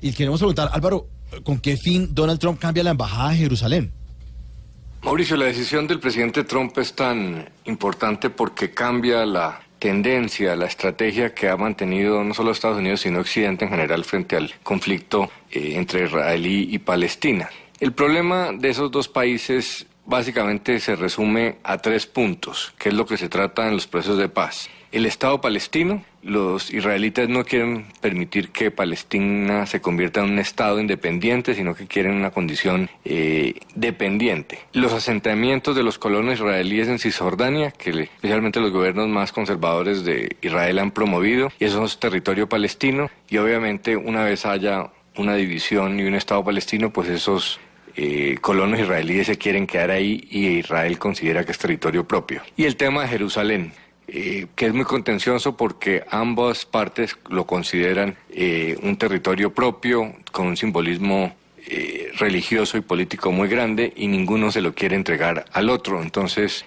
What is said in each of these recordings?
Y queremos preguntar, Álvaro, ¿con qué fin Donald Trump cambia la embajada a Jerusalén? Mauricio, la decisión del presidente Trump es tan importante porque cambia la tendencia, la estrategia que ha mantenido no solo Estados Unidos, sino Occidente en general frente al conflicto eh, entre Israel y Palestina. El problema de esos dos países básicamente se resume a tres puntos, que es lo que se trata en los procesos de paz. El Estado palestino, los israelitas no quieren permitir que Palestina se convierta en un Estado independiente, sino que quieren una condición eh, dependiente. Los asentamientos de los colonos israelíes en Cisjordania, que especialmente los gobiernos más conservadores de Israel han promovido, y eso es territorio palestino, y obviamente una vez haya una división y un Estado palestino, pues esos eh, colonos israelíes se quieren quedar ahí y Israel considera que es territorio propio. Y el tema de Jerusalén. Eh, que es muy contencioso porque ambas partes lo consideran eh, un territorio propio con un simbolismo religioso y político muy grande y ninguno se lo quiere entregar al otro. Entonces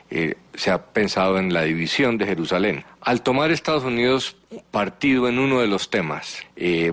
se ha pensado en la división de Jerusalén. Al tomar Estados Unidos partido en uno de los temas,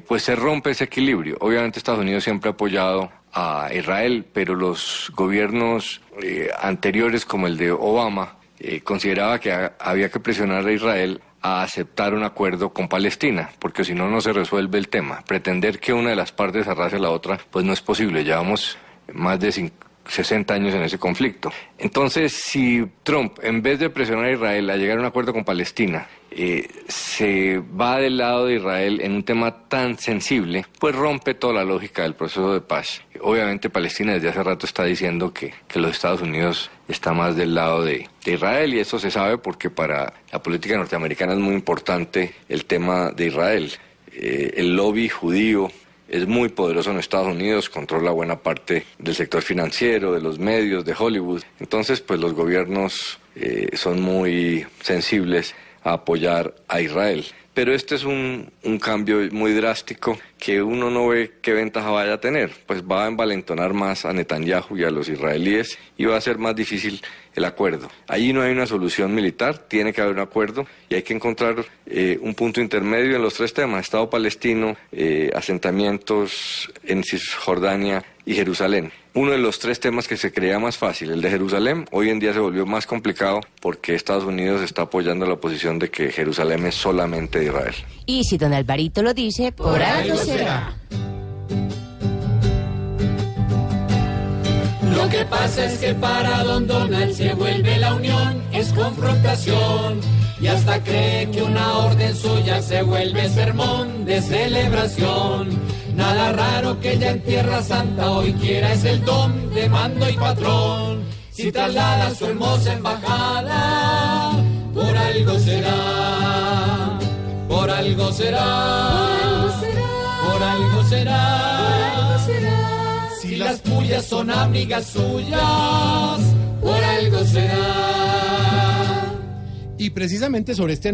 pues se rompe ese equilibrio. Obviamente Estados Unidos siempre ha apoyado a Israel, pero los gobiernos eh, anteriores, como el de Obama, eh, consideraba que había que presionar a Israel a aceptar un acuerdo con Palestina, porque si no, no se resuelve el tema. Pretender que una de las partes arrase a la otra, pues no es posible. Llevamos más de 60 años en ese conflicto. Entonces, si Trump, en vez de presionar a Israel a llegar a un acuerdo con Palestina, eh, se va del lado de Israel en un tema tan sensible, pues rompe toda la lógica del proceso de paz. Obviamente Palestina desde hace rato está diciendo que, los Estados Unidos está más del lado de, Israel y eso se sabe porque para la política norteamericana es muy importante el tema de Israel. Eh, el lobby judío es muy poderoso en Estados Unidos, controla buena parte del sector financiero, de los medios, de Hollywood. Entonces, pues los gobiernos eh, son muy sensibles a apoyar a Israel. Pero este es un, un, cambio muy drástico que uno no ve qué ventaja vaya a tener. Pues va a envalentonar más a Netanyahu y a los israelíes y va a ser más difícil el acuerdo. Allí no hay una solución militar, tiene que haber un acuerdo y hay que encontrar eh, un punto intermedio en los tres temas, Estado palestino, eh, asentamientos en Cisjordania y Jerusalén. Uno de los tres temas que se creía más fácil, el de Jerusalén, hoy en día se volvió más complicado porque Estados Unidos está apoyando la posición de que Jerusalén es solamente de Israel. Y si don Alvarito lo dice, por, algo será. Lo que pasa es que para don Donald se vuelve la unión, es confrontación. Y hasta cree que una orden suya se vuelve sermón de celebración. Nada raro que ya en Tierra Santa hoy quiera es el don de mando y patrón. Si traslada su hermosa embajada, por algo será, por algo será, por algo será. Si las pullas son amigas suyas, por algo será. Y precisamente sobre este